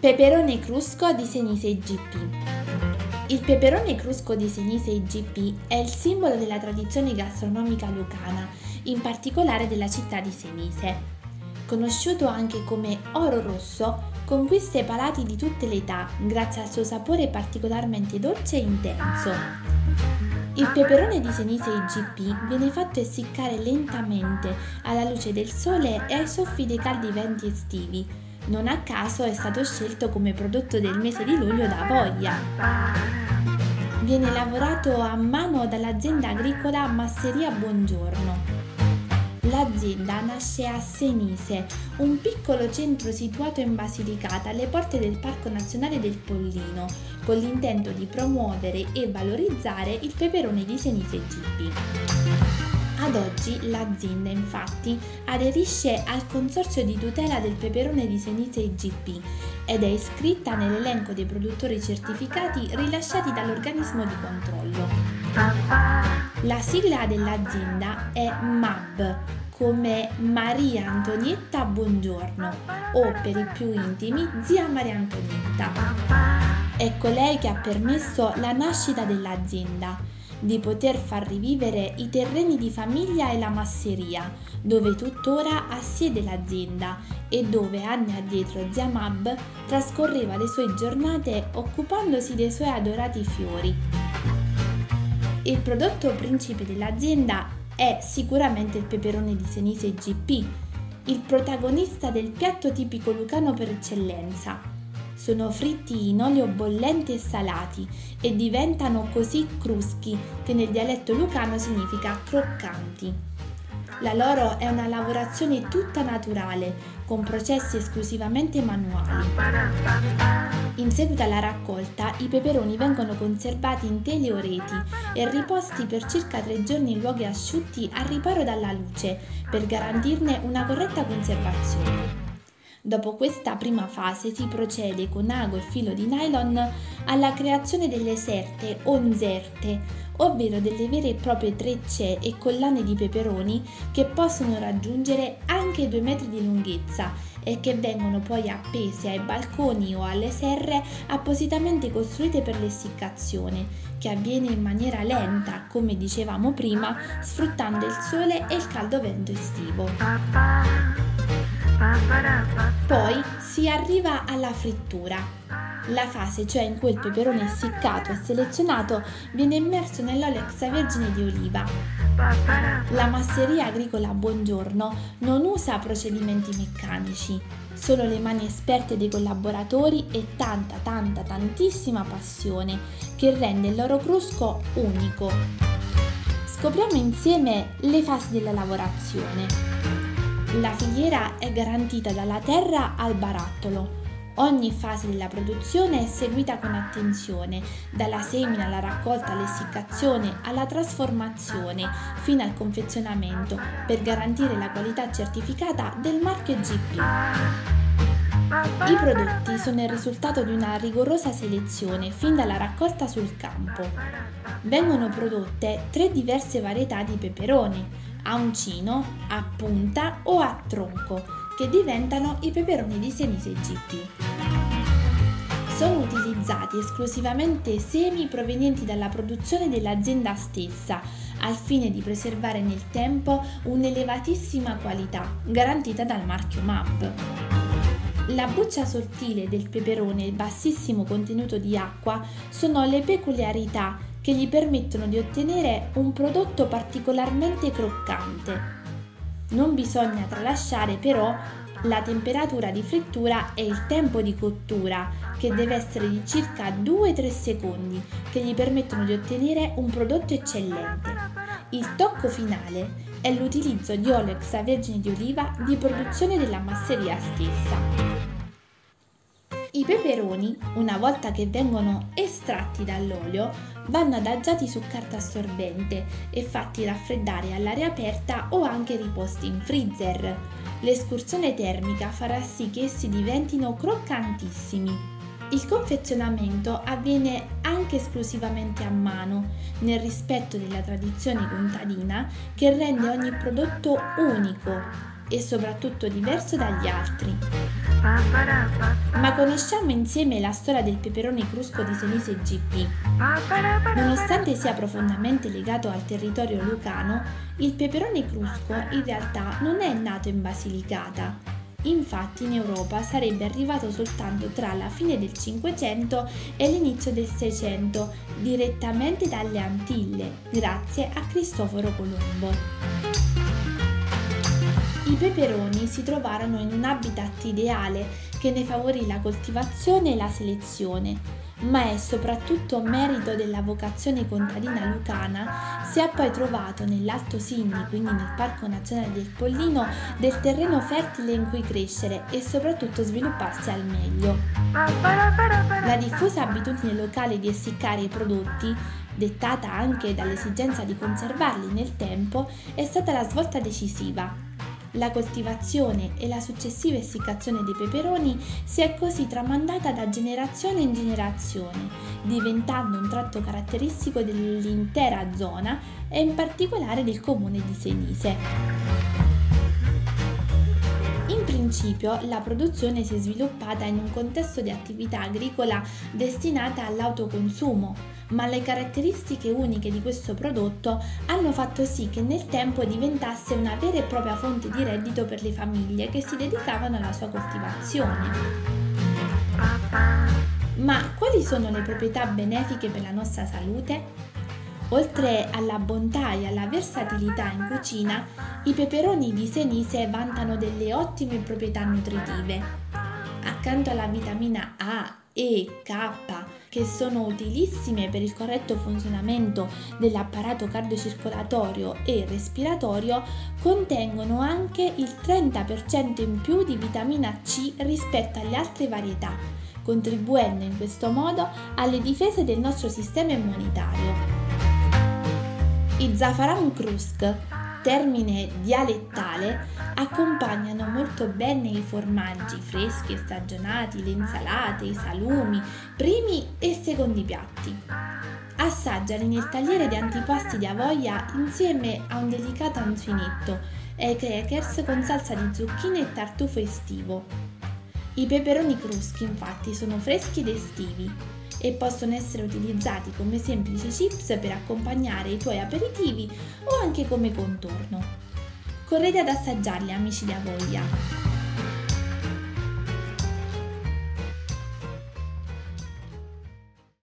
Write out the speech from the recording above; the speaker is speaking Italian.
Peperone crusco di Senise IGP. Il peperone crusco di Senise IGP è il simbolo della tradizione gastronomica lucana, in particolare della città di Senise. Conosciuto anche come oro rosso, conquista i palati di tutte le età grazie al suo sapore particolarmente dolce e intenso. Il peperone di Senise IGP viene fatto essiccare lentamente alla luce del sole e ai soffi dei caldi venti estivi, non a caso è stato scelto come prodotto del mese di luglio da Voglia. Viene lavorato a mano dall'azienda agricola Masseria Buongiorno. L'azienda nasce a Senise, un piccolo centro situato in Basilicata alle porte del Parco Nazionale del Pollino, con l'intento di promuovere e valorizzare il peperone di Senise GP. Ad oggi l'azienda infatti aderisce al consorzio di tutela del peperone di Senise IGP ed è iscritta nell'elenco dei produttori certificati rilasciati dall'organismo di controllo. La sigla dell'azienda è MAB, come Maria Antonietta Buongiorno o per i più intimi zia Maria Antonietta. È colei che ha permesso la nascita dell'azienda di poter far rivivere i terreni di famiglia e la masseria, dove tuttora assiede l'azienda e dove anni addietro zia Mab trascorreva le sue giornate occupandosi dei suoi adorati fiori. Il prodotto principe dell'azienda è sicuramente il peperone di Senise GP, il protagonista del piatto tipico lucano per eccellenza sono fritti in olio bollente e salati e diventano così cruschi che nel dialetto lucano significa croccanti. La loro è una lavorazione tutta naturale, con processi esclusivamente manuali. In seguito alla raccolta, i peperoni vengono conservati in tele o reti e riposti per circa tre giorni in luoghi asciutti a riparo dalla luce per garantirne una corretta conservazione. Dopo questa prima fase si procede con ago e filo di nylon alla creazione delle serte o nzerte, ovvero delle vere e proprie trecce e collane di peperoni che possono raggiungere anche 2 metri di lunghezza e che vengono poi appese ai balconi o alle serre appositamente costruite per l'essiccazione, che avviene in maniera lenta, come dicevamo prima, sfruttando il sole e il caldo vento estivo. Poi si arriva alla frittura, la fase cioè in cui il peperone essiccato e selezionato viene immerso nell'olio extravergine di oliva. La masseria agricola Buongiorno non usa procedimenti meccanici, solo le mani esperte dei collaboratori e tanta, tanta, tantissima passione che rende il loro crusco unico. Scopriamo insieme le fasi della lavorazione. La filiera è garantita dalla terra al barattolo. Ogni fase della produzione è seguita con attenzione, dalla semina alla raccolta all'essiccazione alla trasformazione fino al confezionamento per garantire la qualità certificata del marchio GP. I prodotti sono il risultato di una rigorosa selezione fin dalla raccolta sul campo. Vengono prodotte tre diverse varietà di peperoni, a uncino, a punta o a tronco, che diventano i peperoni di Senise GP. Sono utilizzati esclusivamente semi provenienti dalla produzione dell'azienda stessa, al fine di preservare nel tempo un'elevatissima qualità garantita dal marchio MAP. La buccia sottile del peperone e il bassissimo contenuto di acqua sono le peculiarità che gli permettono di ottenere un prodotto particolarmente croccante. Non bisogna tralasciare però la temperatura di frittura e il tempo di cottura, che deve essere di circa 2-3 secondi, che gli permettono di ottenere un prodotto eccellente. Il tocco finale è l'utilizzo di olio extravergine di oliva di produzione della masseria stessa. I peperoni, una volta che vengono estratti dall'olio, vanno adagiati su carta assorbente e fatti raffreddare all'aria aperta o anche riposti in freezer. L'escursione termica farà sì che essi diventino croccantissimi. Il confezionamento avviene anche esclusivamente a mano, nel rispetto della tradizione contadina che rende ogni prodotto unico e soprattutto diverso dagli altri. Ma conosciamo insieme la storia del peperone crusco di Senise GP. Nonostante sia profondamente legato al territorio lucano, il peperone crusco in realtà non è nato in Basilicata. Infatti in Europa sarebbe arrivato soltanto tra la fine del Cinquecento e l'inizio del Seicento, direttamente dalle Antille, grazie a Cristoforo Colombo. I peperoni si trovarono in un habitat ideale che ne favorì la coltivazione e la selezione, ma è soprattutto merito della vocazione contadina lucana si è poi trovato nell'Alto Sinni, quindi nel Parco Nazionale del Pollino, del terreno fertile in cui crescere e soprattutto svilupparsi al meglio. La diffusa abitudine locale di essiccare i prodotti dettata anche dall'esigenza di conservarli nel tempo, è stata la svolta decisiva la coltivazione e la successiva essiccazione dei peperoni si è così tramandata da generazione in generazione, diventando un tratto caratteristico dell'intera zona e in particolare del comune di Senise. In principio la produzione si è sviluppata in un contesto di attività agricola destinata all'autoconsumo, ma le caratteristiche uniche di questo prodotto hanno fatto sì che nel tempo diventasse una vera e propria fonte di reddito per le famiglie che si dedicavano alla sua coltivazione. Ma quali sono le proprietà benefiche per la nostra salute? Oltre alla bontà e alla versatilità in cucina, i peperoni di Senise vantano delle ottime proprietà nutritive. Accanto alla vitamina A, E, K, che sono utilissime per il corretto funzionamento dell'apparato cardiocircolatorio e respiratorio, contengono anche il 30% in più di vitamina C rispetto alle altre varietà, contribuendo in questo modo alle difese del nostro sistema immunitario. I Zafaran Krusk, termine dialettale, accompagnano molto bene i formaggi freschi e stagionati, le insalate, i salumi, primi e secondi piatti. Assaggiali nel tagliere di antipasti di Avoia insieme a un delicato anzuinetto e ai crackers con salsa di zucchine e tartufo estivo. I peperoni cruschi infatti sono freschi ed estivi e possono essere utilizzati come semplici chips per accompagnare i tuoi aperitivi o anche come contorno. Correte ad assaggiarli amici di Avoia!